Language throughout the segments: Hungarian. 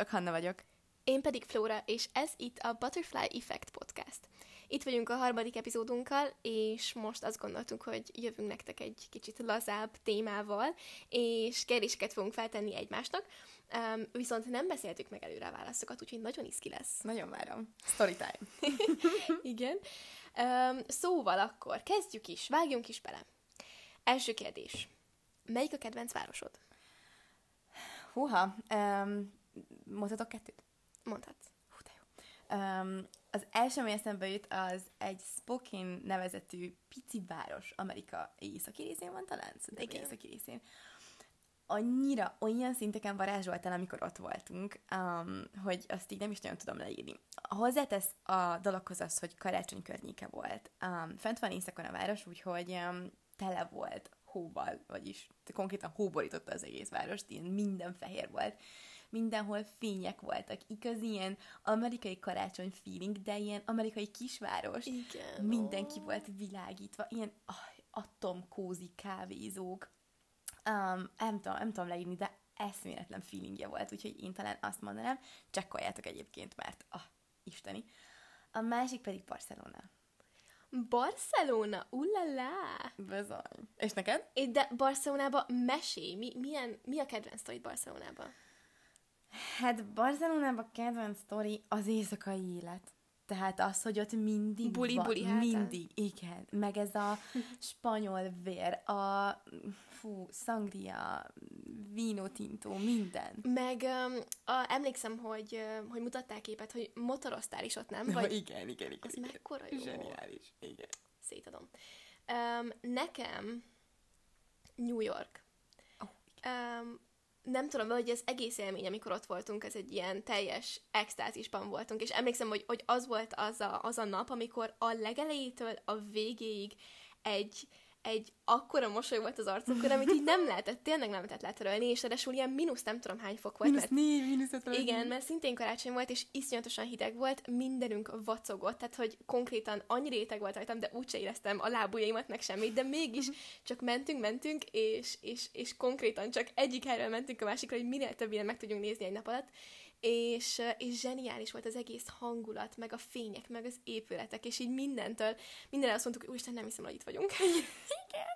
Sziasztok, Hanna vagyok. Én pedig Flóra, és ez itt a Butterfly Effect Podcast. Itt vagyunk a harmadik epizódunkkal, és most azt gondoltunk, hogy jövünk nektek egy kicsit lazább témával, és kérdéseket fogunk feltenni egymásnak, um, viszont nem beszéltük meg előre a válaszokat, úgyhogy nagyon iszki lesz. Nagyon várom. Story time. Igen. Um, szóval akkor kezdjük is, vágjunk is bele. Első kérdés. Melyik a kedvenc városod? Húha, um, mondhatok kettőt? Mondhatsz. Hú, de jó. Um, az első, ami eszembe jut, az egy Spokane nevezetű pici város, Amerika északi részén van talán? Szerintem Igen. északi részén. Annyira, olyan szinteken varázsolt el, amikor ott voltunk, um, hogy azt így nem is nagyon tudom leírni. Hozzátesz a dologhoz az, hogy karácsony környéke volt. Um, fent van északon a város, úgyhogy um, tele volt hóval, vagyis konkrétan hóborította az egész várost, ilyen minden fehér volt mindenhol fények voltak, igazi ilyen amerikai karácsony feeling, de ilyen amerikai kisváros. Igen. Mindenki volt világítva, ilyen ah, atomkózi kávézók. Um, nem, tudom, nem tudom leírni, de eszméletlen feelingje volt, úgyhogy én talán azt mondanám, csekkoljátok egyébként, mert ah, isteni. A másik pedig Barcelona. Barcelona, ulala! Bizony. És neked? É, De Barcelonába mesé. Mi, milyen, mi a kedvenc sztorid Barcelonában? Hát Barcelonában kedvenc sztori az éjszakai élet. Tehát az, hogy ott mindig Buli, van, buli hátán. mindig, igen. Meg ez a spanyol vér, a fú, sangria, vino tinto, minden. Meg um, a, emlékszem, hogy, hogy mutatták képet, hogy motoroztál is ott, nem? Vagy igen, igen, igen. az igen. mekkora jó. Zseniális, igen. Szétadom. Um, nekem New York. Oh, Um, nem tudom, hogy az egész élmény, amikor ott voltunk, ez egy ilyen teljes extázisban voltunk, és emlékszem, hogy, hogy az volt az a, az a nap, amikor a legelejétől a végéig egy, egy akkora mosoly volt az arcukon, amit így nem lehetett, tényleg nem lehetett letörölni, és ráadásul ilyen mínusz nem tudom hány fok volt, Mínusz mert négy, mínusz öt. igen, mert szintén karácsony volt, és iszonyatosan hideg volt, mindenünk vacogott, tehát hogy konkrétan annyi réteg volt rajtam, de úgyse éreztem a lábujjaimat, meg semmit, de mégis csak mentünk, mentünk, és, és, és konkrétan csak egyik helyről mentünk a másikra, hogy minél több ilyen meg tudjunk nézni egy nap alatt, és, és zseniális volt az egész hangulat, meg a fények, meg az épületek, és így mindentől, mindenre azt mondtuk, hogy úristen, nem hiszem, hogy itt vagyunk. Igen.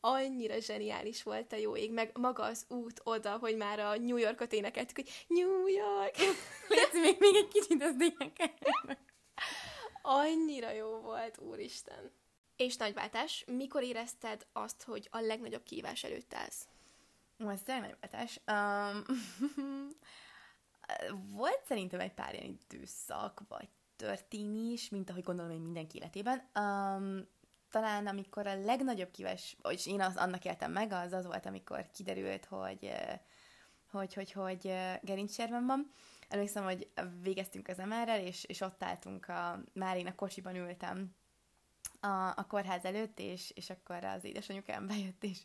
Annyira zseniális volt a jó ég, meg maga az út oda, hogy már a New Yorkot énekeltük, hogy New York! Léci, még, még egy kicsit az énekel. Annyira jó volt, úristen. És nagyváltás, mikor érezted azt, hogy a legnagyobb kívás előtt állsz? Ó, ez tényleg nagy vetás. Um, volt szerintem egy pár ilyen időszak, vagy történés, mint ahogy gondolom, hogy mindenki életében. Um, talán amikor a legnagyobb kívás, és én az, annak éltem meg, az az volt, amikor kiderült, hogy hogy, hogy, hogy gerincsérvem van. Emlékszem, hogy végeztünk az MR-rel, és, és ott álltunk, a, már én a kocsiban ültem a, a kórház előtt, és, és akkor az édesanyukám bejött, és,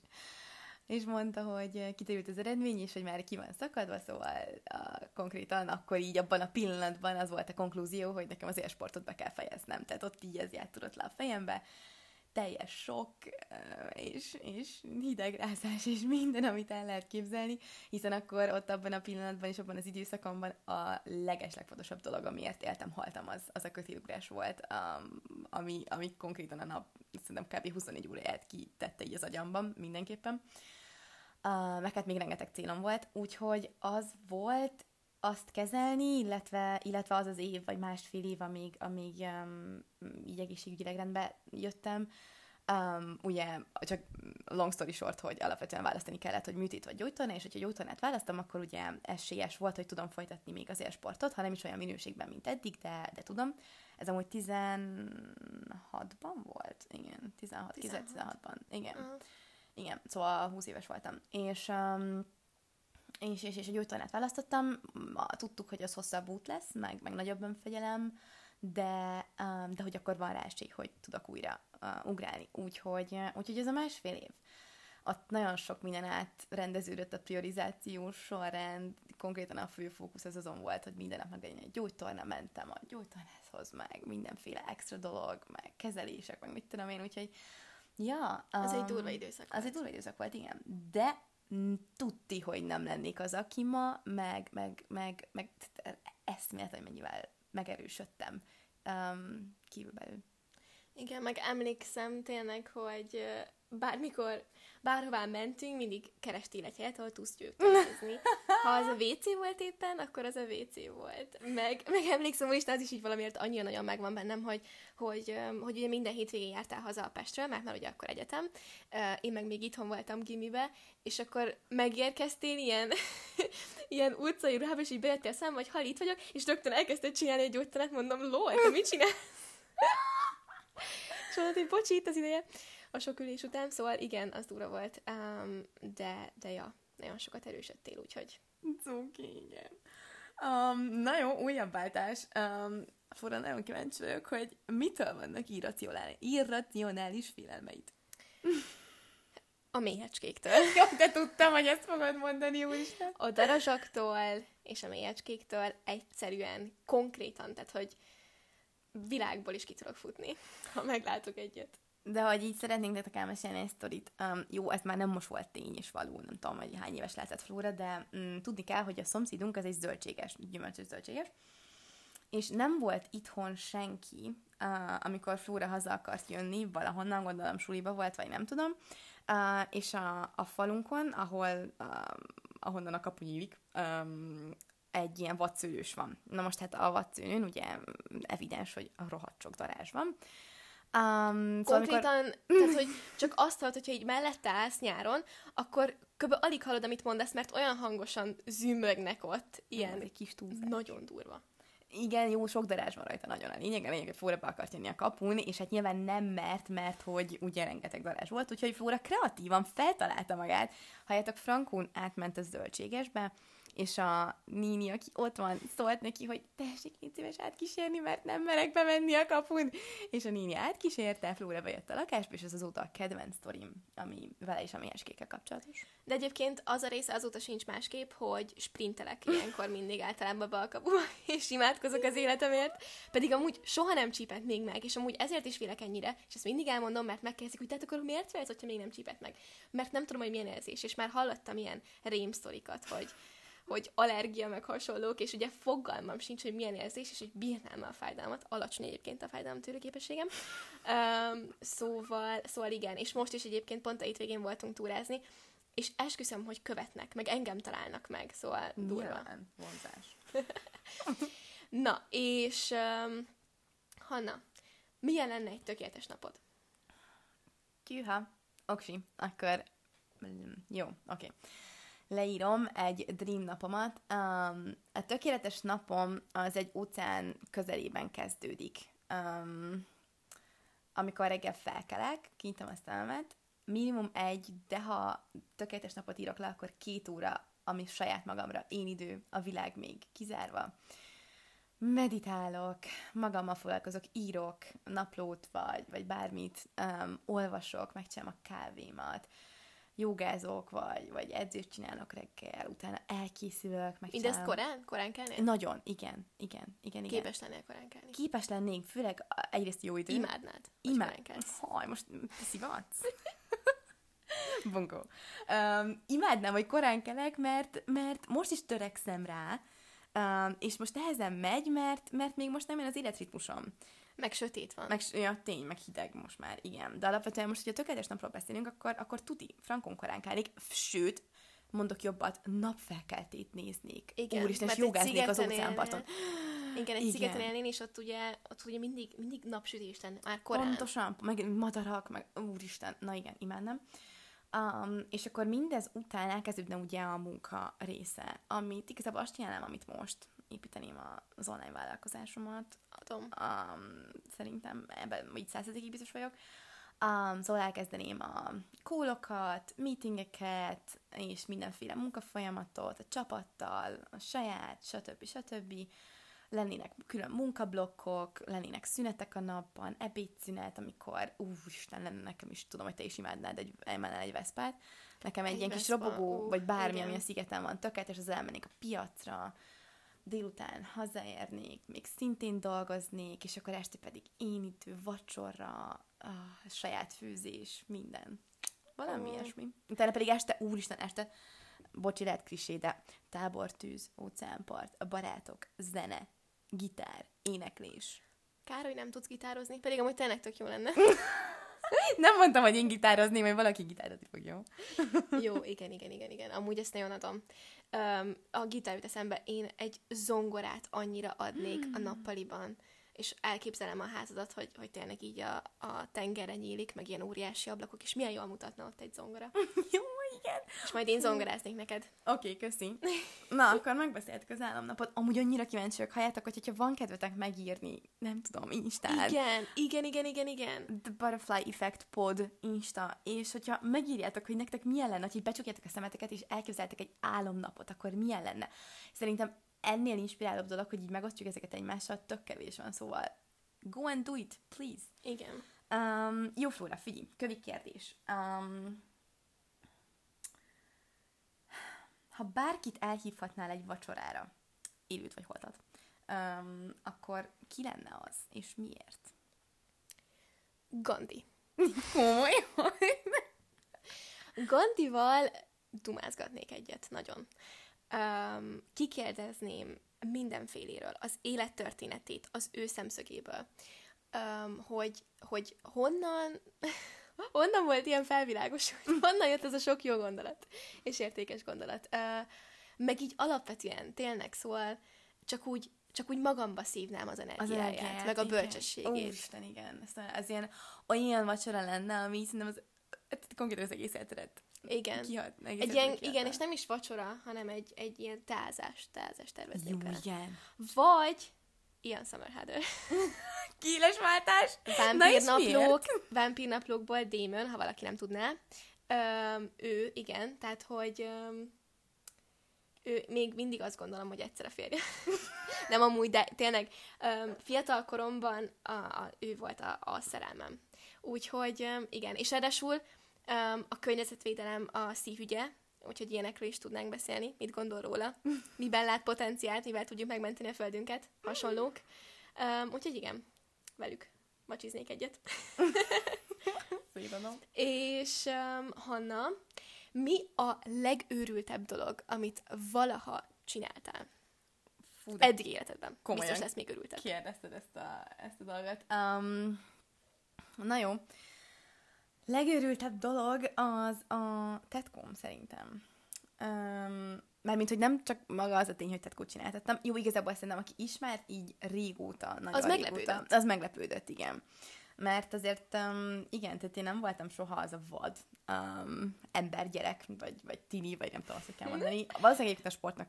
és mondta, hogy kiderült az eredmény, és hogy már ki van szakadva, szóval a, konkrétan akkor így abban a pillanatban az volt a konklúzió, hogy nekem az élsportot be kell fejeznem. Tehát ott így ez járt tudott le a fejembe, teljes sok, és, és hidegrázás, és minden, amit el lehet képzelni, hiszen akkor ott abban a pillanatban és abban az időszakomban a leges legfontosabb dolog, amiért éltem, haltam, az, az a kötélugrás volt, ami, ami konkrétan a nap, szerintem kb. 24 óráját kitette így az agyamban, mindenképpen. Uh, meg hát még rengeteg célom volt, úgyhogy az volt azt kezelni, illetve, illetve az az év, vagy másfél év, amíg, amíg um, így egészségügyileg rendbe jöttem, um, ugye csak long story short, hogy alapvetően választani kellett, hogy műtét vagy gyógytorna, és hogyha gyógytornát választom, akkor ugye esélyes volt, hogy tudom folytatni még az élsportot, ha nem is olyan minőségben, mint eddig, de, de tudom. Ez amúgy 16-ban volt? Igen, 16, 16-ban. Igen. Aha. Igen, szóval 20 éves voltam. És, um, és, és, és a gyógytornát választottam, tudtuk, hogy az hosszabb út lesz, meg, meg nagyobb önfegyelem, de, um, de hogy akkor van rá esély, hogy tudok újra uh, ugrálni. Úgyhogy, uh, úgyhogy ez a másfél év. Ott nagyon sok minden átrendeződött a priorizáció sorrend, konkrétan a fő fókusz az azon volt, hogy minden nap meg egy gyógytorna, mentem a gyógytornászhoz, meg mindenféle extra dolog, meg kezelések, meg mit tudom én, úgyhogy ja. Az egy um, durva időszak Az egy volt. durva időszak volt, igen. De tudti, hogy nem lennék az, aki ma, meg, meg, meg, meg eszméletlen, hogy mennyivel megerősödtem um, kívülbelül. Igen, meg emlékszem tényleg, hogy bármikor, bárhová mentünk, mindig kerestél egy helyet, ahol tudsz győzni. Ha az a WC volt éppen, akkor az a WC volt. Meg, meg emlékszem, hogy az is így valamiért annyira nagyon megvan bennem, hogy, hogy, hogy ugye minden hétvégén jártál haza a Pestről, mert már ugye akkor egyetem, én meg még itthon voltam gimibe, és akkor megérkeztél ilyen, ilyen utcai ruhába, és így bejöttél szám, hogy hal, itt vagyok, és rögtön elkezdted csinálni egy gyógyteret, mondom, lol, te mit csinálsz? és mondod, hogy bocsi, itt az ideje a sok ülés után, szóval igen, az durva volt, um, de, de ja, nagyon sokat erősödtél, úgyhogy... Cuki, igen. Um, na jó, újabb váltás. Um, Fura, nagyon kíváncsi vagyok, hogy mitől vannak irracionális, irracionális félelmeid? A méhecskéktől. Jó, de tudtam, hogy ezt fogod mondani, úristen. A darazsaktól és a méhecskéktől egyszerűen, konkrétan, tehát hogy világból is ki tudok futni, ha meglátok egyet. De hogy így szeretnénk nektek elmesélni egy sztorit. Um, jó, ez már nem most volt tény és való, nem tudom, hogy hány éves lehetett Flóra, de um, tudni kell, hogy a szomszédunk az egy zöldséges, gyümölcsös zöldséges, és nem volt itthon senki, uh, amikor Flóra haza akart jönni, valahonnan, gondolom suliba volt, vagy nem tudom, uh, és a, a falunkon, ahol, uh, ahonnan a kapu nyílik, um, egy ilyen vadszőlős van. Na most hát a vadszőlőn ugye evidens, hogy a rohadt sok darázs van, Um, szóval Konkrétan, amikor... tehát, hogy csak azt hallod, hogyha így mellette állsz nyáron, akkor kb. alig hallod, amit mondasz, mert olyan hangosan zümögnek ott, ilyen egy kis túlzás. Nagyon durva. Igen, jó, sok darázs van rajta nagyon a lényeg, a lényeg, hogy Flóra be akart jönni a kapun, és hát nyilván nem mert, mert hogy ugye rengeteg darázs volt, úgyhogy Flóra kreatívan feltalálta magát. Halljátok, Frankón átment a zöldségesbe, és a Nini, aki ott van, szólt neki, hogy tessék, légy szíves átkísérni, mert nem merek bemenni a kapun. És a Nini átkísérte, Flóra bejött a lakásba, és ez azóta a kedvenc sztorim, ami vele és a méheskékkel kapcsolatos. De egyébként az a része azóta sincs másképp, hogy sprintelek ilyenkor mindig általában be a kapuba, és imádkozok az életemért, pedig amúgy soha nem csípett még meg, és amúgy ezért is félek ennyire, és ezt mindig elmondom, mert megkérdezik, hogy tehát akkor miért félsz, hogyha még nem csípett meg? Mert nem tudom, hogy milyen érzés, és már hallottam ilyen rémsztorikat, hogy hogy allergia meg hasonlók, és ugye fogalmam sincs, hogy milyen érzés, és hogy bírnám a fájdalmat. Alacsony egyébként a fájdalom tőlőképességem. Um, szóval, szóval igen, és most is egyébként pont a hétvégén voltunk túrázni, és esküszöm, hogy követnek, meg engem találnak meg, szóval durva. Nyilván, vonzás. Na, és um, Hanna, milyen lenne egy tökéletes napod? Tűha. Oksi, akkor mm, jó, oké. Okay leírom egy dream napomat. Um, a tökéletes napom az egy óceán közelében kezdődik. Um, amikor reggel felkelek, kinyitom a szememet, minimum egy, de ha tökéletes napot írok le, akkor két óra, ami saját magamra, én idő, a világ még kizárva. Meditálok, magammal foglalkozok, írok naplót, vagy, vagy bármit, um, olvasok, megcsinálom a kávémat, jogázok, vagy, vagy edzést csinálok reggel, utána elkészülök, meg Mindezt korán? Korán kellnél? Nagyon, igen, igen, igen, igen. Képes lennél korán kelni? Képes lennék, főleg egyrészt jó idő. Imádnád, Imád. Haj, most szivatsz? Bunkó. Um, imádnám, hogy korán kelek, mert, mert most is törekszem rá, um, és most nehezen megy, mert, mert még most nem jön az életritmusom. Meg sötét van. Meg, ja, tény, meg hideg most már, igen. De alapvetően most, hogyha tökéletes napról beszélünk, akkor, akkor tuti, frankon korán kellik, sőt, mondok jobbat, napfelkeltét néznék. Igen, Úristen, és jogáznék az óceánparton. Igen, egy Igen. szigeten élnél, és ott ugye, ott ugye mindig, mindig napsütés lenne, már korán. Pontosan, meg madarak, meg úristen, na igen, imádnám. Um, és akkor mindez után elkezdődne ugye a munka része, amit igazából azt csinálnám, amit most építeném az online vállalkozásomat. Adom. Um, szerintem ebben így századikig biztos vagyok. Um, szóval elkezdeném a kólokat, meetingeket, és mindenféle munkafolyamatot a csapattal, a saját, stb. stb. Lennének külön munkablokkok, lennének szünetek a napban, ebédszünet, amikor, úristen, lenne nekem is, tudom, hogy te is imádnád egy, elmennel egy veszpát. Nekem egy, egy ilyen kis robogó, vagy bármi, igen. ami a szigeten van, tökéletes, az elmennék a piacra, délután hazaérnék, még szintén dolgoznék, és akkor este pedig én idő, vacsorra, a saját főzés, minden. Valami Ó. ilyesmi. Utána pedig este, úristen, este, bocsi, lehet klisé, de tábortűz, óceánpart, a barátok, zene, gitár, éneklés. Kár, hogy nem tudsz gitározni, pedig amúgy tényleg tök jó lenne. Nem mondtam, hogy én gitározni, majd valaki gitározni fog, jó? Jó, igen, igen, igen, igen. Amúgy ezt nagyon adom. Um, a gitár jut eszembe, én egy zongorát annyira adnék a nappaliban, és elképzelem a házadat, hogy, hogy tényleg így a, a tengerre nyílik, meg ilyen óriási ablakok, és milyen jól mutatna ott egy zongora. jó, igen. És majd én zongoráznék neked. Oké, okay, köszi. Na, akkor megbeszéltük az államnapot. Amúgy annyira kíváncsi vagyok, halljátok, hogy hogyha van kedvetek megírni, nem tudom, Instán. Igen, igen, igen, igen, igen. The Butterfly Effect Pod Insta, és hogyha megírjátok, hogy nektek milyen lenne, hogy becsukjátok a szemeteket, és elképzeltek egy álomnapot, akkor milyen lenne. Szerintem ennél inspirálóbb dolog, hogy így megosztjuk ezeket egymással, tök kevés van, szóval go and do it, please. Igen. Um, jó, Flóra, figyelj, kövi kérdés. Um, ha bárkit elhívhatnál egy vacsorára, élőt vagy holtat, um, akkor ki lenne az, és miért? Gandhi. Komolyan? Gandival dumázgatnék egyet, nagyon. Um, kikérdezném mindenféléről, az élettörténetét, az ő szemszögéből, um, hogy, hogy honnan, honnan volt ilyen felvilágos, honnan jött ez a sok jó gondolat, és értékes gondolat. Uh, meg így alapvetően, tényleg, szóval csak úgy, csak úgy magamba szívnám az energiáját, energiáját, meg a bölcsességét. Úristen, igen. Ez, ez ilyen olyan vacsora lenne, ami szerintem az, konkrétan az egész életedet Igen. kihat. egész Egy ilyen, igen, és nem is vacsora, hanem egy, egy ilyen tázás, tázás Jó, terveznék vele. igen. Vagy Ian Summerhader. Kíles Na és Vámpírnaplók, vámpírnaplókból Damon, ha valaki nem tudná. Öm, ő, igen, tehát, hogy öm, ő még mindig azt gondolom, hogy egyszer a férje. nem amúgy, de tényleg öm, fiatal koromban a, a, ő volt a, a szerelmem. Úgyhogy öm, igen, és ráadásul öm, a környezetvédelem a szívügye, úgyhogy ilyenekről is tudnánk beszélni, mit gondol róla, miben lát potenciált, mivel tudjuk megmenteni a földünket, hasonlók. Öm, úgyhogy igen, velük macsiznék egyet. És um, Hanna, mi a legőrültebb dolog, amit valaha csináltál? Fú, Eddig életedben. Komolyan. Biztos lesz még örültebb. kérdezted ezt a, ezt a dolgot. Um, na jó. Legőrültebb dolog az a tetkom szerintem. Um, Mármint, hogy nem csak maga az a tény, hogy tetkót csináltattam. Jó, igazából szerintem, aki ismert így régóta, nagyon Az régóta, meglepődött. Az meglepődött, igen. Mert azért, um, igen, tehát én nem voltam soha az a vad um, embergyerek, vagy, vagy tini, vagy nem tudom azt, hogy kell mondani. Valószínűleg a sportnak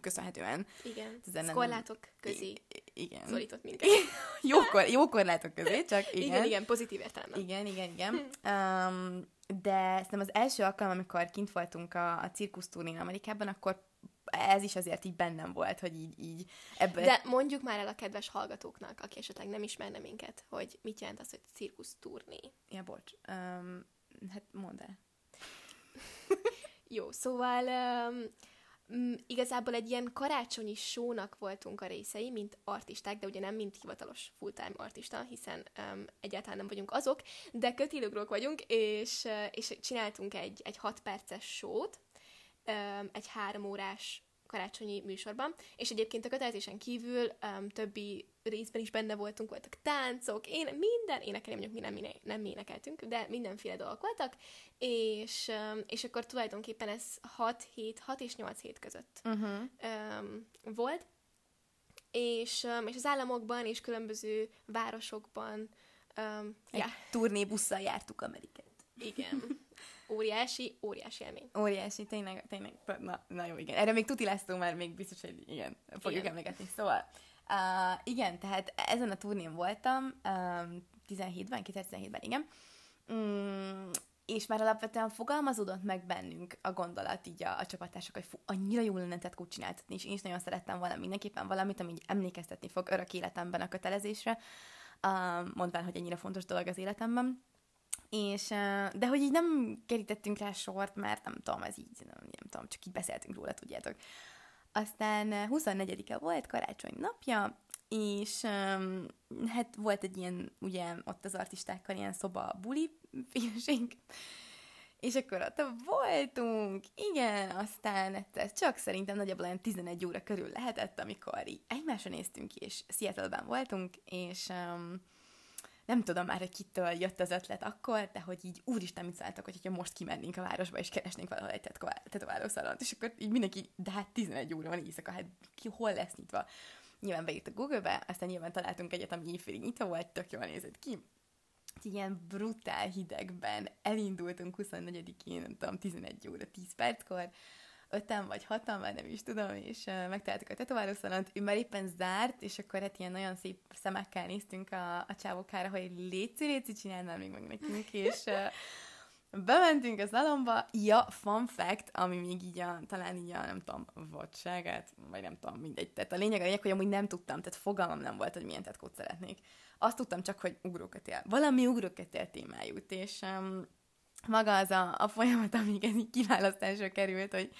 köszönhetően. Igen. Ezen nem- Szkorlátok közé igen. szorított minket. Jókor, jókor látok közé, csak igen. Igen, igen, pozitív értelemben. Igen, igen, igen. Um, de szerintem az első alkalom, amikor kint voltunk a, a cirkuszturnén Amerikában, akkor ez is azért így bennem volt, hogy így, így ebből... De mondjuk már el a kedves hallgatóknak, aki esetleg nem ismerne minket, hogy mit jelent az, hogy cirkusz turné. Ja, bocs. Um, hát mondd el. Jó, szóval um, igazából egy ilyen karácsonyi sónak voltunk a részei, mint artisták, de ugye nem mint hivatalos full-time artista, hiszen um, egyáltalán nem vagyunk azok, de kötilögrók vagyunk, és, és csináltunk egy, egy hat perces sót, um, egy három órás karácsonyi műsorban, és egyébként a kötelezésen kívül um, többi részben is benne voltunk, voltak táncok, én minden, énekelni mondjuk mi nem, mi nem énekeltünk, de mindenféle dolgok voltak, és, um, és akkor tulajdonképpen ez 6 hét, 6 és 8 hét között Uh-huh. um, volt, és, um, és az államokban és különböző városokban, um, Egy ja, turnébusszal jártuk Amerikát. igen, óriási, óriási élmény. Óriási, tényleg, tényleg, na, na jó, igen. Erre még tuti leszünk, mert még biztos, hogy igen, fogjuk Igen. emlegetni. Szóval, uh, igen, tehát ezen a turnén voltam, um, 17-ben, 2017-ben, igen. Mm, és már alapvetően fogalmazódott meg bennünk a gondolat így a, a csapattársak, hogy fú, annyira jó lenne tetkót csináltatni, és én is nagyon szerettem volna mindenképpen valamit, ami így emlékeztetni fog örök életemben a kötelezésre, uh, mondván, hogy ennyire fontos dolog az életemben. És, de hogy így nem kerítettünk rá sort, mert nem tudom, ez így, nem, nem tudom, csak így beszéltünk róla, tudjátok. Aztán ö, 24-e volt, karácsony napja, és hát volt egy ilyen, ugye ott az artistákkal ilyen szoba buli félség, És akkor ott voltunk, igen, aztán ez csak szerintem nagyjából olyan 11 óra körül lehetett, amikor így egymásra néztünk, és Seattle-ben voltunk, és um, nem tudom már, hogy kitől jött az ötlet akkor, de hogy így úristen mit szálltak, hogyha most kimennénk a városba, és keresnénk valahol egy tetoválószalont, és akkor így mindenki, de hát 11 óra van éjszaka, hát ki hol lesz nyitva? Nyilván beírt a Google-be, aztán nyilván találtunk egyet, ami éjfélig nyitva volt, tök jól nézett ki. Ilyen brutál hidegben elindultunk 24-én, nem tudom, 11 óra 10 perckor, öten vagy hatan, már nem is tudom, és megtaláltuk a tetoválószalont, ő már éppen zárt, és akkor hát ilyen nagyon szép szemekkel néztünk a, a csávokára, hogy léci, léci csinálnál még meg nekünk, és bementünk a szalomba, ja, fun fact, ami még így a, talán így a, nem tudom, vadságát, vagy nem tudom, mindegy. Tehát a lényeg a lényeg, hogy amúgy nem tudtam, tehát fogalmam nem volt, hogy milyen tetkót szeretnék. Azt tudtam csak, hogy ugrókötél. Valami ugrókötél témájút, és um, maga az a, a folyamat, amíg ez így kiválasztásra került, hogy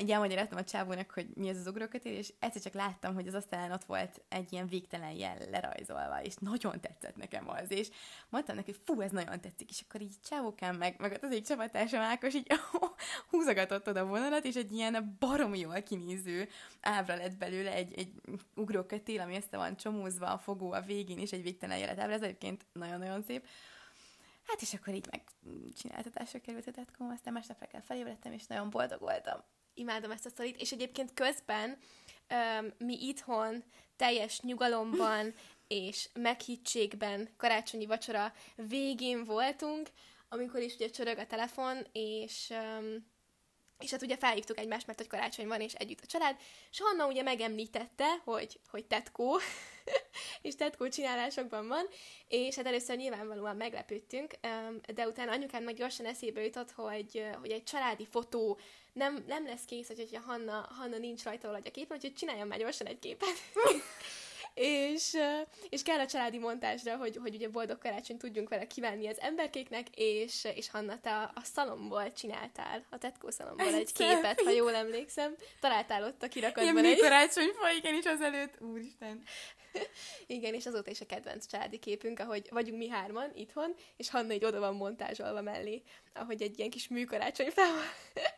így elmagyaráztam a csávónak, hogy mi ez az ugrókötél, és egyszer csak láttam, hogy az asztalán ott volt egy ilyen végtelen jel lerajzolva, és nagyon tetszett nekem az, és mondtam neki, hogy fú, ez nagyon tetszik, és akkor így csávókám meg, meg az egyik csapattársam Ákos így húzogatott oda a vonalat, és egy ilyen baromi jól kinéző ábra lett belőle, egy, egy ugrókötél, ami össze van csomózva a fogó a végén, és egy végtelen jelet ábra, ez egyébként nagyon-nagyon szép. Hát és akkor így megcsináltatásra került a tetkóm, aztán másnap reggel felébredtem, és nagyon boldog voltam. Imádom ezt a sztorit, és egyébként közben um, mi itthon teljes nyugalomban és meghittségben karácsonyi vacsora végén voltunk, amikor is ugye csörög a telefon, és um, és hát ugye felhívtuk egymást, mert hogy karácsony van, és együtt a család, és Hanna ugye megemlítette, hogy, hogy tetkó, és tetkó csinálásokban van, és hát először nyilvánvalóan meglepődtünk, de utána anyukámnak gyorsan eszébe jutott, hogy, hogy egy családi fotó nem, nem lesz kész, hogyha Hanna, Hanna nincs rajta a képen, úgyhogy csináljon már gyorsan egy képet. és, és kell a családi montásra, hogy, hogy ugye boldog karácsony tudjunk vele kívánni az emberkéknek, és, és Hanna, te a, a szalomból csináltál, a tetkó szalomból egy képet, ha jól emlékszem. Találtál ott a kirakatban Ilyen egy... karácsonyfa, igen, is azelőtt, úristen. Igen, és azóta is a kedvenc családi képünk, ahogy vagyunk mi hárman itthon, és Hanna így oda van montázsolva mellé, ahogy egy ilyen kis műkarácsonyfával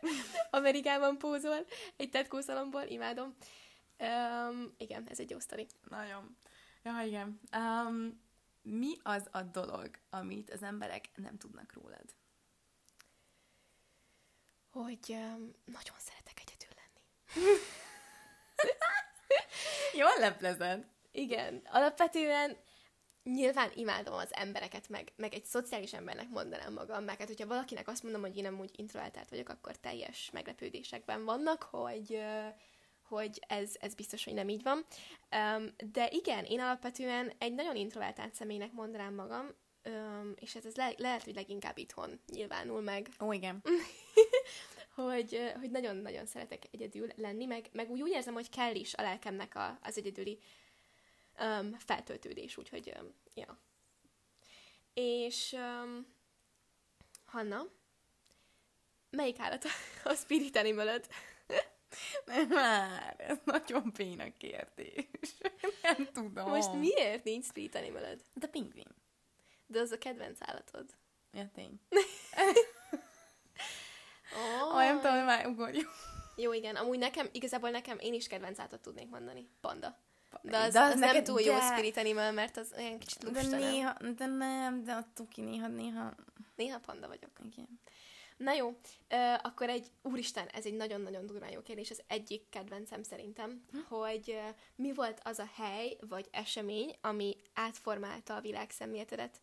Amerikában pózol, egy tetkószalomból, imádom. Um, igen, ez egy jó sztori. Nagyon. Ja, igen. Um, mi az a dolog, amit az emberek nem tudnak rólad? Hogy um, nagyon szeretek egyedül lenni. Jól leplezed. Igen, alapvetően nyilván imádom az embereket, meg, meg egy szociális embernek mondanám magam, meg hát hogyha valakinek azt mondom, hogy én nem úgy introvertált vagyok, akkor teljes meglepődésekben vannak, hogy, hogy ez, ez biztos, hogy nem így van. De igen, én alapvetően egy nagyon introvertált személynek mondanám magam, és ez, ez le, lehet, hogy leginkább itthon nyilvánul meg. Ó, igen. hogy, hogy nagyon-nagyon szeretek egyedül lenni, meg, meg úgy, úgy érzem, hogy kell is a lelkemnek a, az egyedüli um, feltöltődés, úgyhogy, um, ja. És um, Hanna, melyik állat a spirit animalod? Nem már, ez nagyon béna kérdés. Nem tudom. Most miért nincs spirit animalod? De pingvin. De az a kedvenc állatod. Ja, tény. oh. oh, nem tudom, már ugorjuk. Jó, igen. Amúgy nekem, igazából nekem én is kedvenc állatot tudnék mondani. Panda. De az, de az, az neked, nem túl jó de... spirit animal, mert az olyan kicsit lusta, De néha, de nem, de a tuki néha, néha... Néha panda vagyok. Igen. Na jó, akkor egy, úristen, ez egy nagyon-nagyon durván jó kérdés, az egyik kedvencem szerintem, hm? hogy mi volt az a hely, vagy esemény, ami átformálta a világ szemléletedet,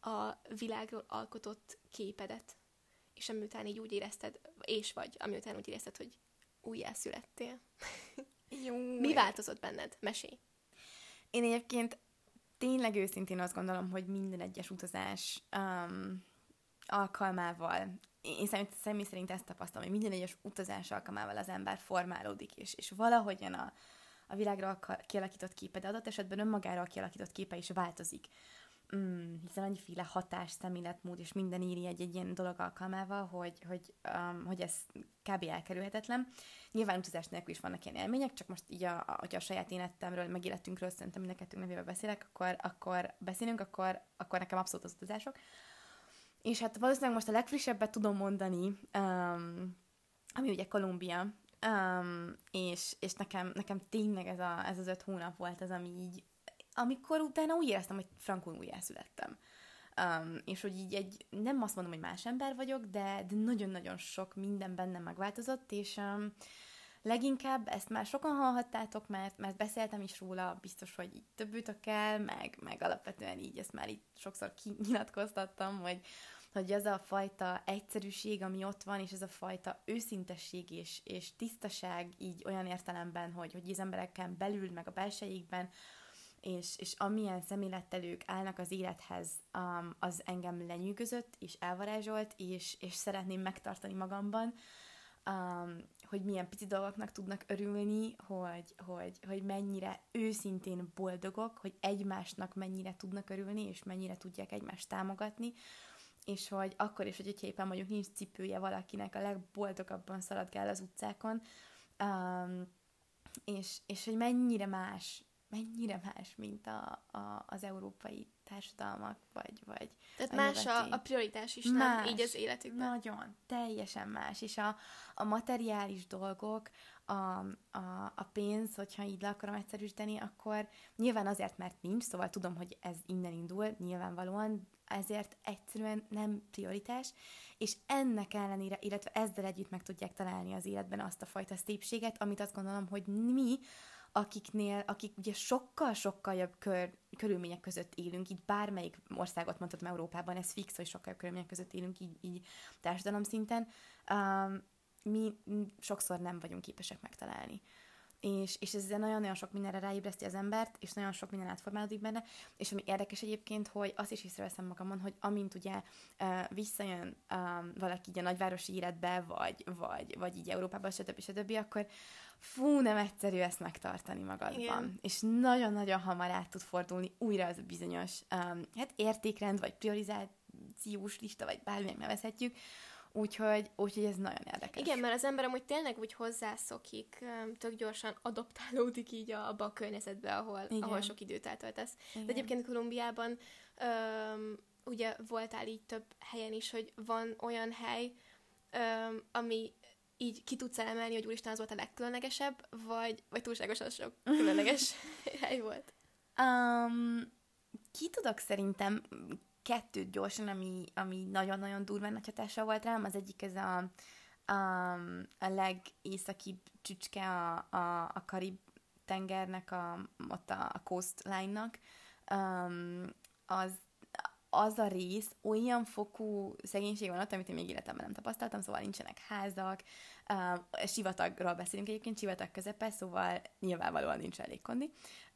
a világról alkotott képedet, és amiután így úgy érezted, és vagy, amiután úgy érezted, hogy újjászülettél. Jó. Mi változott benned? Mesélj. Én egyébként tényleg őszintén azt gondolom, hogy minden egyes utazás um, alkalmával, én személy szerint ezt tapasztalom, hogy minden egyes utazás alkalmával az ember formálódik, és, és valahogyan a, a világra kialakított képe, de adott esetben önmagára kialakított képe is változik mm, hiszen annyiféle hatás, szemléletmód és minden éri egy, egy ilyen dolog alkalmával, hogy, hogy, um, hogy ez kb. elkerülhetetlen. Nyilván utazás nélkül is vannak ilyen élmények, csak most így, a, a, hogyha a saját életemről, meg életünkről szerintem mind a kettőnk nevével beszélek, akkor, akkor beszélünk, akkor, akkor nekem abszolút az utazások. És hát valószínűleg most a legfrissebbet tudom mondani, um, ami ugye Kolumbia, um, és, és nekem, nekem tényleg ez, a, ez az öt hónap volt az, ami így, amikor utána úgy éreztem, hogy frankon újjászülettem. Um, és hogy így egy, nem azt mondom, hogy más ember vagyok, de, de nagyon-nagyon sok minden bennem megváltozott, és um, leginkább ezt már sokan hallhattátok, mert, mert beszéltem is róla, biztos, hogy így több kell, meg, meg alapvetően így ezt már így sokszor kinyilatkoztattam, hogy, hogy ez a fajta egyszerűség, ami ott van, és ez a fajta őszintesség és, és tisztaság így olyan értelemben, hogy, hogy az embereken belül, meg a belseikben, és, és amilyen szemlélettel ők állnak az élethez, um, az engem lenyűgözött, és elvarázsolt, és, és szeretném megtartani magamban, um, hogy milyen pici dolgoknak tudnak örülni, hogy, hogy, hogy mennyire őszintén boldogok, hogy egymásnak mennyire tudnak örülni, és mennyire tudják egymást támogatni, és hogy akkor is, hogy éppen mondjuk nincs cipője valakinek, a legboldogabban szaladgál az utcákon, um, és, és hogy mennyire más mennyire más, mint a, a, az európai társadalmak, vagy... vagy Tehát a más a, a prioritás is, más, nem? Így az életükben. Nagyon, teljesen más. És a, a materiális dolgok, a, a, a pénz, hogyha így le akarom egyszerűsíteni, akkor nyilván azért, mert nincs, szóval tudom, hogy ez innen indul, nyilvánvalóan, ezért egyszerűen nem prioritás, és ennek ellenére, illetve ezzel együtt meg tudják találni az életben azt a fajta szépséget, amit azt gondolom, hogy mi akiknél, akik ugye sokkal-sokkal jobb kör, körülmények között élünk, így bármelyik országot mondhatom Európában, ez fix, hogy sokkal jobb körülmények között élünk, így, így társadalom szinten, um, mi sokszor nem vagyunk képesek megtalálni. És, és ez nagyon-nagyon sok mindenre ráébreszti az embert, és nagyon sok minden átformálódik benne, és ami érdekes egyébként, hogy azt is észreveszem magamon, hogy amint ugye visszajön um, valaki így a nagyvárosi életbe, vagy, vagy, vagy így Európába, stb. stb., akkor fú, nem egyszerű ezt megtartani magadban. Igen. És nagyon-nagyon hamar át tud fordulni újra az a bizonyos um, hát értékrend, vagy priorizációs lista, vagy bármilyen nevezhetjük, Úgyhogy, úgyhogy ez nagyon érdekes. Igen, mert az ember amúgy tényleg úgy hozzászokik, um, tök gyorsan adoptálódik így abba a környezetbe, ahol, Igen. ahol sok időt eltöltesz. Igen. De egyébként Kolumbiában um, ugye voltál így több helyen is, hogy van olyan hely, um, ami így ki tudsz emelni, hogy úristen, az volt a legkülönlegesebb, vagy, vagy túlságosan sok különleges hely volt? Um, ki tudok szerintem kettőt gyorsan, ami, ami nagyon-nagyon durván nagy hatása volt rám. Az egyik ez a, a, a legészakibb csücske a, a, a Karib tengernek, a, ott a, a coastline-nak. Um, az, az a rész olyan fokú szegénység van ott, amit én még életemben nem tapasztaltam, szóval nincsenek házak, uh, sivatagról beszélünk egyébként, sivatag közepe, szóval nyilvánvalóan nincs elég kondi.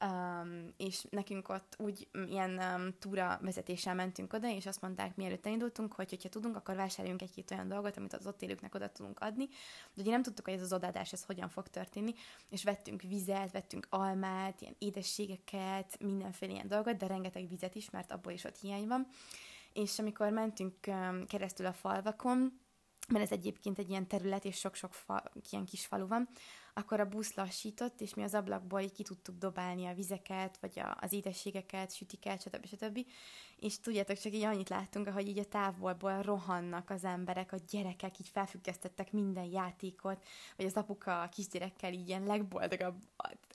Um, és nekünk ott úgy ilyen um, túra vezetéssel mentünk oda, és azt mondták, mielőtt elindultunk, hogy hogyha tudunk, akkor vásároljunk egy-két olyan dolgot, amit az ott élőknek oda tudunk adni. De ugye nem tudtuk, hogy ez az odaadás ez hogyan fog történni, és vettünk vizet, vettünk almát, ilyen édességeket, mindenféle ilyen dolgot, de rengeteg vizet is, mert abból is ott hiány van. És amikor mentünk um, keresztül a falvakon, mert ez egyébként egy ilyen terület, és sok-sok fa, ilyen kis falu van, akkor a busz lassított, és mi az ablakból így ki tudtuk dobálni a vizeket, vagy a, az édességeket, sütiket, stb. stb. És tudjátok, csak így annyit láttunk, ahogy így a távolból rohannak az emberek, a gyerekek így felfüggesztettek minden játékot, vagy az apuka a kisgyerekkel így ilyen legboldogabb,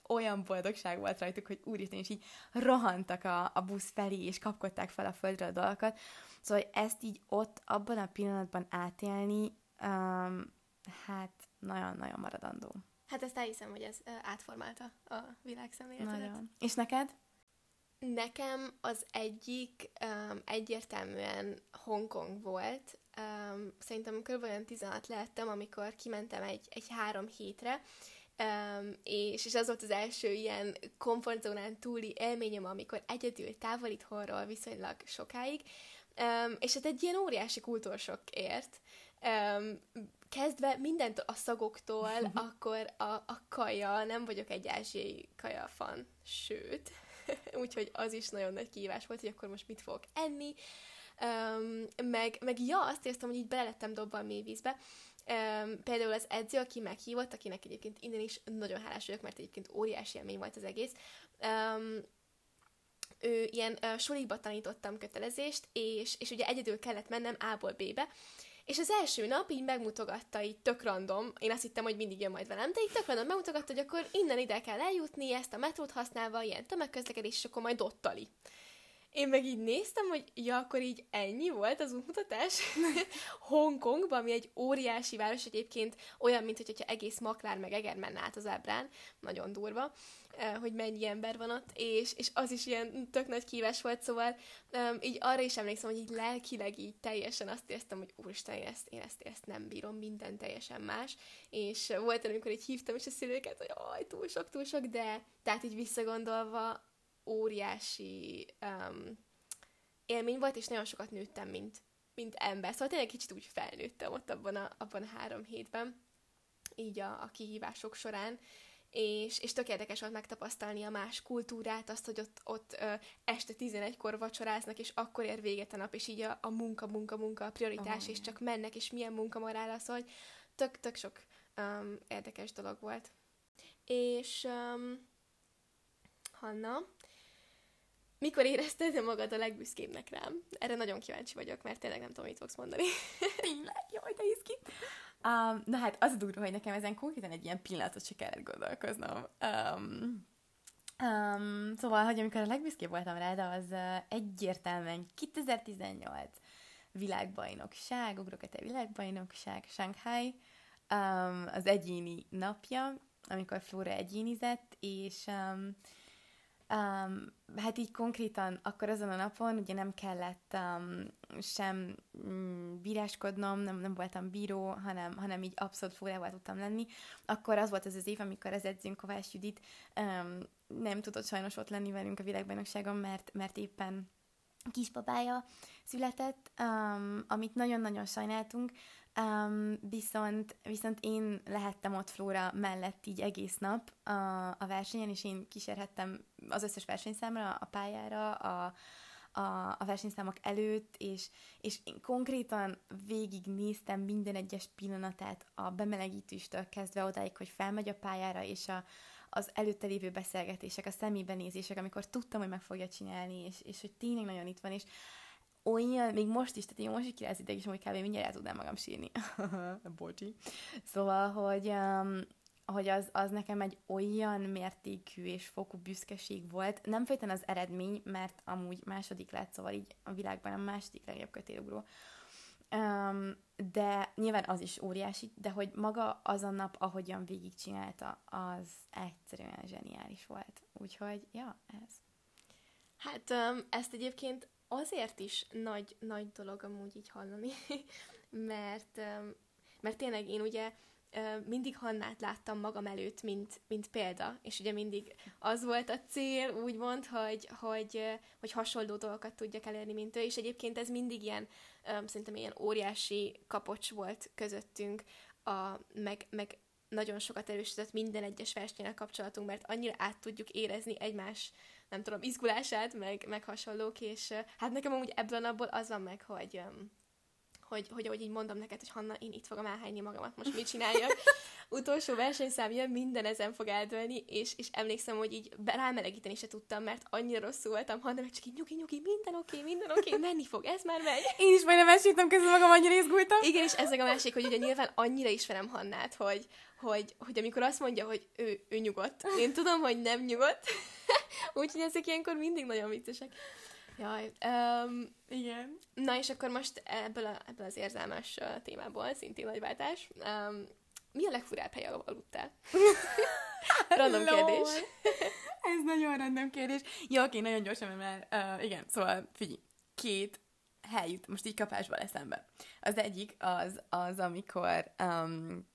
olyan boldogság volt rajtuk, hogy úristen, és így rohantak a, a busz felé, és kapkodták fel a földre a dolgokat. Szóval ezt így ott, abban a pillanatban átélni, um, hát nagyon-nagyon maradandó. Hát ezt elhiszem, hogy ez átformálta a világ. Nagyon. És neked? Nekem az egyik um, egyértelműen Hongkong volt. Um, szerintem kb. olyan 16 lehettem, amikor kimentem egy, egy három hétre, Um, és, és az volt az első ilyen komfortzónán túli élményem, amikor egyedül távol itthonról viszonylag sokáig, um, és hát egy ilyen óriási kultúrsok ért. Um, kezdve mindent a szagoktól, akkor a, a kaja, nem vagyok egy ázsiai kaja fan, sőt, úgyhogy az is nagyon nagy kihívás volt, hogy akkor most mit fogok enni, um, meg, meg ja, azt éreztem, hogy így belelettem dobva a mélyvízbe, Um, például az edző, aki meghívott, akinek egyébként innen is nagyon hálás vagyok, mert egyébként óriási élmény volt az egész. Um, ő ilyen uh, sulikba tanítottam kötelezést, és, és ugye egyedül kellett mennem A-ból B-be, és az első nap így megmutogatta, így tök random, én azt hittem, hogy mindig jön majd velem, de így tök random megmutogatta, hogy akkor innen ide kell eljutni, ezt a metrót használva, ilyen tömegközlekedés, és akkor majd ottali. Én meg így néztem, hogy ja, akkor így ennyi volt az útmutatás. Hongkongban, ami egy óriási város egyébként, olyan, mint hogyha egész Maklár meg Eger menne át az ábrán, nagyon durva, eh, hogy mennyi ember van ott, és, és az is ilyen tök nagy kívás volt, szóval így arra is emlékszem, hogy így lelkileg így teljesen azt éreztem, hogy úristen, én ezt, én ezt, én ezt nem bírom, minden teljesen más, és volt amikor így hívtam is a szülőket, hogy aj, túl sok, túl sok, de tehát így visszagondolva óriási um, élmény volt, és nagyon sokat nőttem, mint, mint ember. Szóval tényleg kicsit úgy felnőttem ott abban a, abban a három hétben, így a, a kihívások során, és, és tök érdekes volt megtapasztalni a más kultúrát, azt, hogy ott, ott ö, este 11-kor vacsoráznak, és akkor ér véget a nap, és így a, a munka, munka, munka a prioritás, oh, és csak mennek, és milyen munkamorál az, hogy tök, tök sok um, érdekes dolog volt. És um, Hanna, mikor érezted magad a legbüszkébbnek rám? Erre nagyon kíváncsi vagyok, mert tényleg nem tudom, mit fogsz mondani. Tényleg? Jaj, de izgi. Um, na hát, az a durva, hogy nekem ezen konkrétan egy ilyen pillanatot se kellett gondolkoznom. Um, um, szóval, hogy amikor a legbüszkébb voltam de az uh, egyértelműen 2018 világbajnokság, ugrokete világbajnokság, Shanghai, um, az egyéni napja, amikor Flóra egyénizett, és um, Um, hát így konkrétan akkor azon a napon ugye nem kellett um, sem um, bíráskodnom, nem, nem voltam bíró, hanem, hanem így abszolút fórával tudtam lenni. Akkor az volt az az év, amikor az edzőnk Kovács Judit um, nem tudott sajnos ott lenni velünk a világbajnokságon, mert, mert éppen kisbabája született, um, amit nagyon-nagyon sajnáltunk, Um, viszont, viszont én lehettem ott Flóra mellett így egész nap a, a versenyen, és én kísérhettem az összes versenyszámra, a pályára, a, a, a versenyszámok előtt, és, és én konkrétan végig néztem minden egyes pillanatát a bemelegítőstől kezdve odáig, hogy felmegy a pályára, és a, az előtte lévő beszélgetések, a szemébenézések, amikor tudtam, hogy meg fogja csinálni, és, és hogy tényleg nagyon itt van, és olyan, még most is, tehát én most is király ideg, és hogy kb. mindjárt el tudnám magam sírni. Bocsi. Szóval, hogy, um, hogy az, az nekem egy olyan mértékű és fokú büszkeség volt. Nem fejten az eredmény, mert amúgy második lett, szóval így a világban a második legjobb kötélugró. Um, de nyilván az is óriási, de hogy maga az a nap, ahogyan végigcsinálta, az egyszerűen zseniális volt. Úgyhogy, ja, ez. Hát um, ezt egyébként azért is nagy, nagy dolog amúgy így hallani, mert, mert tényleg én ugye mindig Hannát láttam magam előtt, mint, mint példa, és ugye mindig az volt a cél, úgymond, hogy, hogy, hogy hasonló dolgokat tudjak elérni, mint ő, és egyébként ez mindig ilyen, szerintem ilyen óriási kapocs volt közöttünk, a, meg, meg nagyon sokat erősített minden egyes versenyen kapcsolatunk, mert annyira át tudjuk érezni egymás nem tudom, izgulását, meg, meg hasonlók, és hát nekem amúgy ebből a napból az van meg, hogy, hogy, hogy ahogy így mondom neked, hogy Hanna, én itt fogom elhányni magamat, most mit csináljak. Utolsó versenyszám jön, minden ezen fog eldőlni, és, és emlékszem, hogy így rámelegíteni se tudtam, mert annyira rosszul voltam, Hanna, meg csak így nyugi, nyugi, minden oké, okay, minden oké, okay, menni fog, ez már megy. Én is majdnem esítem közben magam, annyira izgultam. Igen, és ez a másik, hogy ugye nyilván annyira ismerem Hannát, hogy, hogy, hogy amikor azt mondja, hogy ő, ő nyugodt, én tudom, hogy nem nyugodt, úgyhogy ezek ilyenkor mindig nagyon viccesek. Jaj, um, igen. Na és akkor most ebből, a, ebből az érzelmes témából, szintén nagy váltás, um, mi a legfurább hely, ahol aludtál? random kérdés. Ez nagyon random kérdés. Jó, oké, nagyon gyorsan, mert uh, igen, szóval figyelj, két hely jut most így kapásba eszembe. Az egyik az, az amikor um,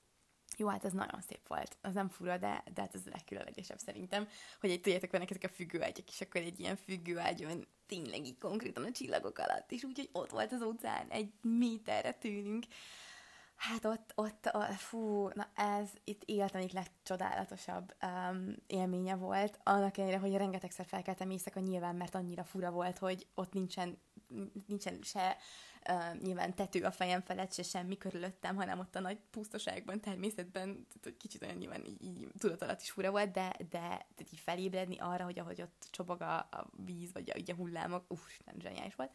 jó, hát ez nagyon szép volt. Az nem fura, de, de hát ez a legkülönlegesebb szerintem, hogy egy tudjátok, vannak ezek a függőágyak, és akkor egy ilyen függőágyon tényleg így konkrétan a csillagok alatt, és úgy, hogy ott volt az óceán, egy méterre tűnünk. Hát ott, ott, a, fú, na ez itt életem egyik legcsodálatosabb um, élménye volt. Annak ellenére, hogy rengetegszer felkeltem éjszaka nyilván, mert annyira fura volt, hogy ott nincsen, nincsen se uh, nyilván tető a fejem felett, se semmi körülöttem, hanem ott a nagy pusztaságban, természetben, kicsit olyan nyilván így, így tudat is fura volt, de, de tehát így felébredni arra, hogy ahogy ott csobog a, a víz, vagy a, így hullámok, uff, nem zseniális volt.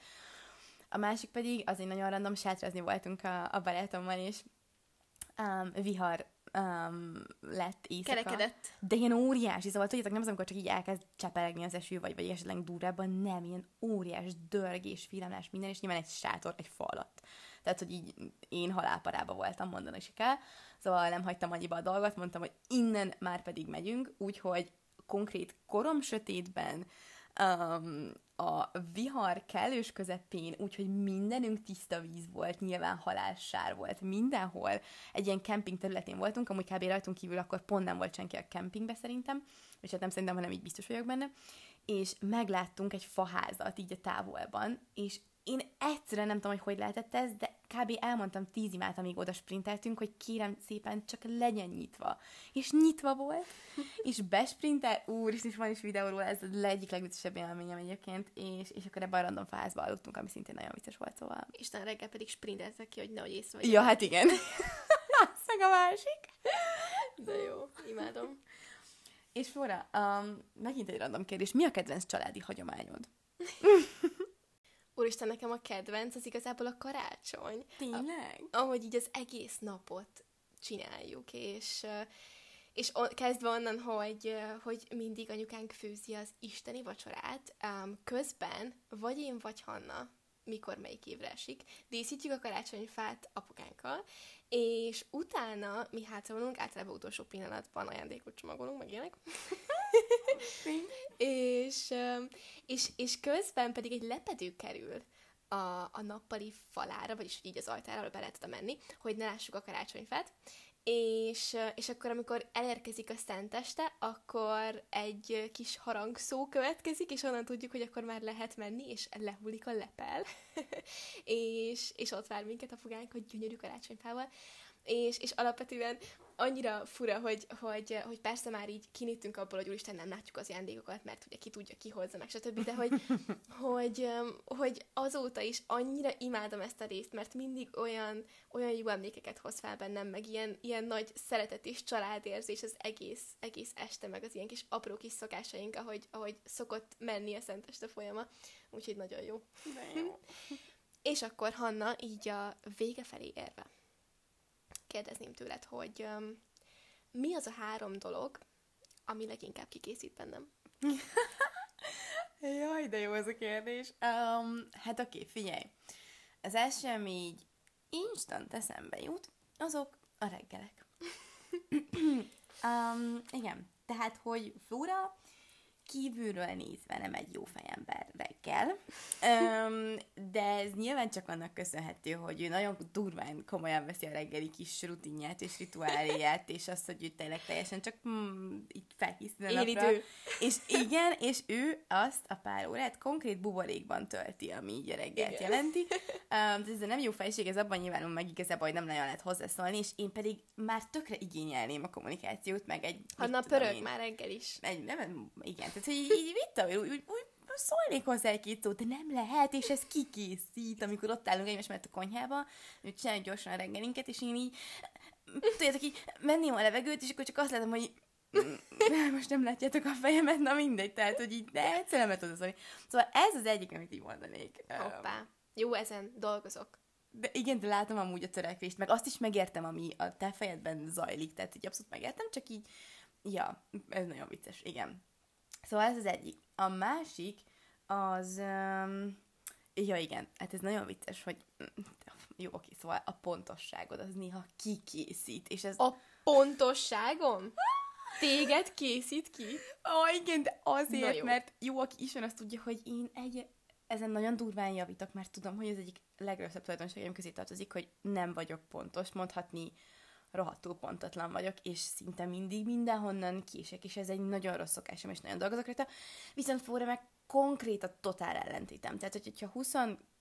A másik pedig, az egy nagyon random sátrazni voltunk a, a barátommal, és um, vihar um, lett éjszaka. Kerekedett. De ilyen óriási, szóval tudjátok, nem az, amikor csak így elkezd cseperegni az eső, vagy, vagy esetleg durvábban, nem, ilyen óriás dörgés, villámlás, minden, és nyilván egy sátor, egy fa alatt. Tehát, hogy így én halálparába voltam, mondani is kell. Szóval nem hagytam annyiba a dolgot, mondtam, hogy innen már pedig megyünk, úgyhogy konkrét korom sötétben, um, a vihar kellős közepén, úgyhogy mindenünk tiszta víz volt, nyilván halálsár volt mindenhol. Egy ilyen kemping területén voltunk, amúgy kb. rajtunk kívül akkor pont nem volt senki a kempingbe szerintem, és hát nem szerintem, hanem így biztos vagyok benne, és megláttunk egy faházat így a távolban, és én egyszerűen nem tudom, hogy hogy lehetett ez, de kb. elmondtam tíz imát, amíg oda sprinteltünk, hogy kérem szépen csak legyen nyitva. És nyitva volt, és besprintel, úr, és van is videóról, ez a egyik legviccesebb élményem egyébként, és, és akkor ebben a random fázba aludtunk, ami szintén nagyon vicces volt, szóval... Isten reggel pedig sprinteltek ki, hogy nehogy észre Ja, hát igen. meg a másik. De jó, imádom. És Flora, um, megint egy random kérdés. Mi a kedvenc családi hagyományod? Úristen, nekem a kedvenc az igazából a karácsony. Tényleg? Ahogy így az egész napot csináljuk, és, és kezdve onnan, hogy, hogy mindig anyukánk főzi az isteni vacsorát, közben vagy én, vagy Hanna, mikor melyik évre esik, díszítjük a karácsonyfát apukánkkal, és utána mi hátravalunk, általában utolsó pillanatban ajándékot csomagolunk, meg ilyenek. és, és, és közben pedig egy lepedő kerül a, a nappali falára, vagyis így az ajtára, ahol be lehet menni, hogy ne lássuk a karácsonyfát, és, és akkor, amikor elérkezik a szenteste, akkor egy kis harangszó következik, és onnan tudjuk, hogy akkor már lehet menni, és lehullik a lepel, és, és ott vár minket a fogánk, hogy gyönyörű karácsonyfával, és, és alapvetően annyira fura, hogy, hogy, hogy persze már így kinőttünk abból, hogy úristen nem látjuk az ajándékokat, mert ugye ki tudja, ki hozza meg, stb. De hogy, hogy, hogy azóta is annyira imádom ezt a részt, mert mindig olyan, olyan jó emlékeket hoz fel bennem, meg ilyen, ilyen nagy szeretet és családérzés az egész, egész este, meg az ilyen kis apró kis szokásaink, ahogy, ahogy szokott menni a Szenteste folyama. Úgyhogy nagyon jó. De jó. és akkor Hanna így a vége felé érve kérdezném tőled, hogy um, mi az a három dolog, ami leginkább kikészít bennem? Jaj, de jó ez a kérdés. Um, hát oké, figyelj. Az első, ami így instant eszembe jut, azok a reggelek. um, igen, tehát, hogy fura, kívülről nézve nem egy jó fejember reggel, de ez nyilván csak annak köszönhető, hogy ő nagyon durván komolyan veszi a reggeli kis rutinját és rituáléját, és azt, hogy ő tényleg teljesen csak mm, így felkészül a napra. Idő. És igen, és ő azt a pár órát konkrét buborékban tölti, ami így a reggelt igen. jelenti. Ez nem jó fejség, ez abban nyilvánul meg igazából, hogy nem nagyon lehet hozzászólni, és én pedig már tökre igényelném a kommunikációt, meg egy... Hanna pörög én, már reggel is. Egy, nem, igen, tehát hogy így, így vitta, úgy, úgy, úgy szólnék hozzá egy két szót, de nem lehet, és ez kikészít, amikor ott állunk egymás mellett a konyhába, hogy csináljuk gyorsan a reggelinket, és én így, tudjátok, így menném a levegőt, és akkor csak azt látom, hogy most nem látjátok a fejemet, na mindegy, tehát, hogy így, de egyszerűen meg tudod szólni. Szóval ez az egyik, amit így mondanék. Hoppá. Jó, ezen dolgozok. De igen, de látom amúgy a törekvést, meg azt is megértem, ami a te fejedben zajlik, tehát így abszolút megértem, csak így, ja, ez nagyon vicces, igen. Szóval ez az egyik. A másik az... Um, ja, igen, hát ez nagyon vicces, hogy jó, oké, szóval a pontosságod az néha kikészít, és ez... A pontosságom? Téged készít ki? Ó, oh, igen, de azért, jó. mert jó, aki ismer, azt tudja, hogy én egy, ezen nagyon durván javítok, mert tudom, hogy ez egyik legrosszabb tulajdonságom közé tartozik, hogy nem vagyok pontos, mondhatni rohadtul pontatlan vagyok, és szinte mindig mindenhonnan kések, és ez egy nagyon rossz szokásom, és nagyon dolgozok rajta. Viszont fóra meg konkrét a totál ellentétem. Tehát, hogyha 20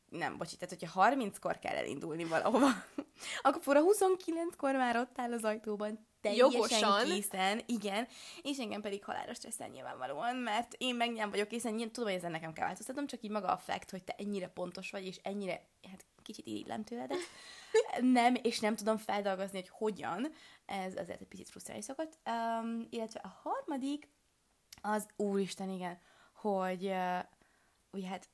nem, bocsi, tehát hogyha 30-kor kell elindulni valahova, akkor fura 29-kor már ott áll az ajtóban, teljesen Jogosan. készen, igen, és engem pedig halálos stresszel nyilvánvalóan, mert én meg nem vagyok készen, tudom, hogy ezen nekem kell változtatom, csak így maga a fakt, hogy te ennyire pontos vagy, és ennyire hát kicsit irigylem tőled. Nem, és nem tudom feldolgozni, hogy hogyan. Ez azért egy picit frusztrálni szokott. Um, illetve a harmadik, az úristen, igen, hogy uh, ugye hát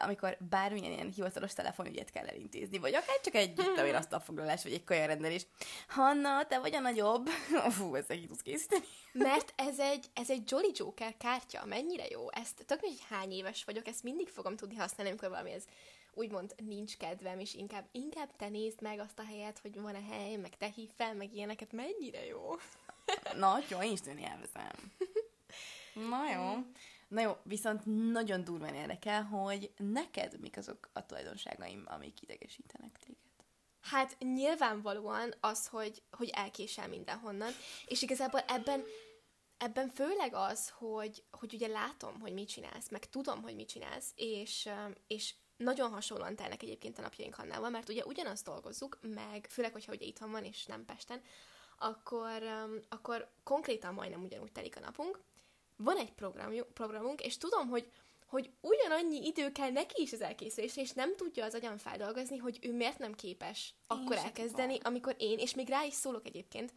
amikor bármilyen ilyen hivatalos telefonügyet kell elintézni, vagy akár csak egy tudom én, asztalfoglalás, vagy egy kajarendelés. Hanna, te vagy a nagyobb. Fú, ezzel ki tudsz készíteni. Mert ez egy, ez egy Jolly Joker kártya, mennyire jó. Ezt tök hogy hány éves vagyok, ezt mindig fogom tudni használni, amikor valami ez úgymond nincs kedvem, és inkább, inkább te nézd meg azt a helyet, hogy van-e hely, meg te hív fel, meg ilyeneket, mennyire jó. Na, jó, én is tűni elveszem. Na jó. Na jó, viszont nagyon durván érdekel, hogy neked mik azok a tulajdonságaim, amik idegesítenek téged. Hát nyilvánvalóan az, hogy, hogy elkésel mindenhonnan, és igazából ebben, ebben főleg az, hogy, hogy ugye látom, hogy mit csinálsz, meg tudom, hogy mit csinálsz, és, és nagyon hasonlóan telnek egyébként a napjaink Hannával, mert ugye ugyanazt dolgozzuk, meg főleg, hogyha ugye itthon van, és nem Pesten, akkor, um, akkor konkrétan majdnem ugyanúgy telik a napunk. Van egy programjuk, programunk, és tudom, hogy, hogy ugyanannyi idő kell neki is az elkészülésre, és nem tudja az agyam feldolgozni, hogy ő miért nem képes Én akkor elkezdeni, tudom. amikor én, és még rá is szólok egyébként.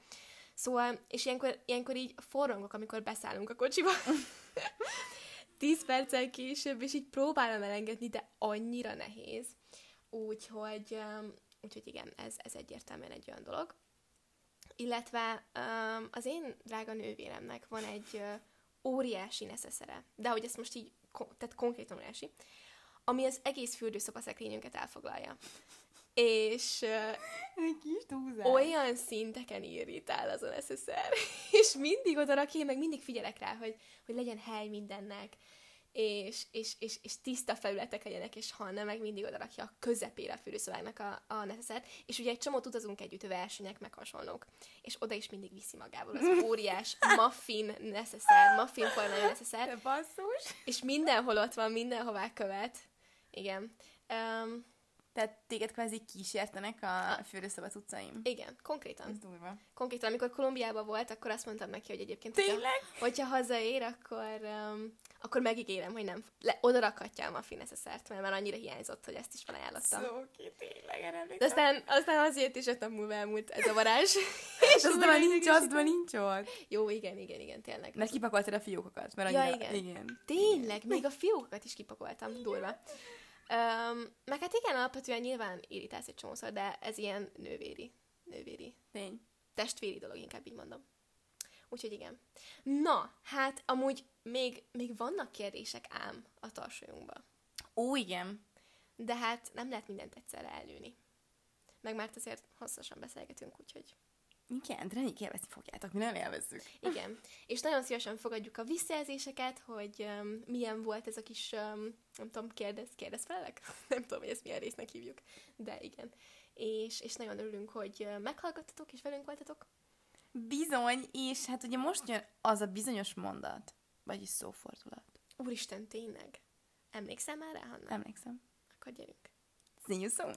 Szóval, és ilyenkor, ilyenkor így forrongok, amikor beszállunk a kocsiba. Tíz perccel később, és így próbálom elengedni, de annyira nehéz. Úgyhogy, um, úgyhogy igen, ez, ez egyértelműen egy olyan dolog. Illetve um, az én drága nővéremnek van egy óriási neszeszere, de hogy ezt most így, tehát konkrétan óriási, ami az egész fürdőszobaszekrényünket elfoglalja. És Egy kis túlzás. olyan szinteken irritál az a necesszer, és mindig oda rakja, én meg mindig figyelek rá, hogy, hogy legyen hely mindennek, és, és, és, és tiszta felületek legyenek, és ha nem, meg mindig oda rakja a közepére a fürdőszobáknak a, a necessert, és ugye egy csomót utazunk együtt, versenyek, meg hasonlók, és oda is mindig viszi magával az óriás muffin necesszer, muffin formájú necesszer, De basszus. és mindenhol ott van, mindenhová követ. Igen. Um, Tehát téged kvázi kísértenek a fürdőszoba cuccaim. igen, konkrétan. Ez durva. Konkrétan, amikor Kolumbiában volt, akkor azt mondtam neki, hogy egyébként, hogyha, Tényleg? hogyha hazaér, akkor, um, akkor megígérem, hogy nem, le, oda rakhatja a muffin szert, mert már annyira hiányzott, hogy ezt is felajánlottam. Szó ki, tényleg, erre De aztán, aztán azért is öt nap múlva elmúlt ez a varázs. És az már nincs, az már nincs ott. Jó, igen, igen, igen, tényleg. Mert kipakoltad a fiókokat. Mert Ja, annyira, igen. igen. Tényleg, még a fiókokat is kipakoltam, durva. Um, meg hát igen, alapvetően nyilván irritálsz egy csomószor, de ez ilyen nővéri, nővéri Tény. testvéri dolog, inkább így mondom. Úgyhogy igen. Na, hát amúgy még, még vannak kérdések ám a tarsolyunkba. Ó, igen. De hát nem lehet mindent egyszerre elnőni. Meg már azért hosszasan beszélgetünk, úgyhogy Igen, de reméljük élvezni fogjátok, mi nem élvezzük. igen. És nagyon szívesen fogadjuk a visszajelzéseket, hogy um, milyen volt ez a kis, um, nem tudom, kérdez, kérdez felelek? nem tudom, hogy ezt milyen résznek hívjuk, de igen. És, és nagyon örülünk, hogy meghallgattatok és velünk voltatok. Bizony, és hát ugye most jön az a bizonyos mondat, vagyis szófordulat. Úristen, tényleg. Emlékszel már rá, Hanna? Emlékszem. Akkor gyerünk. See you soon.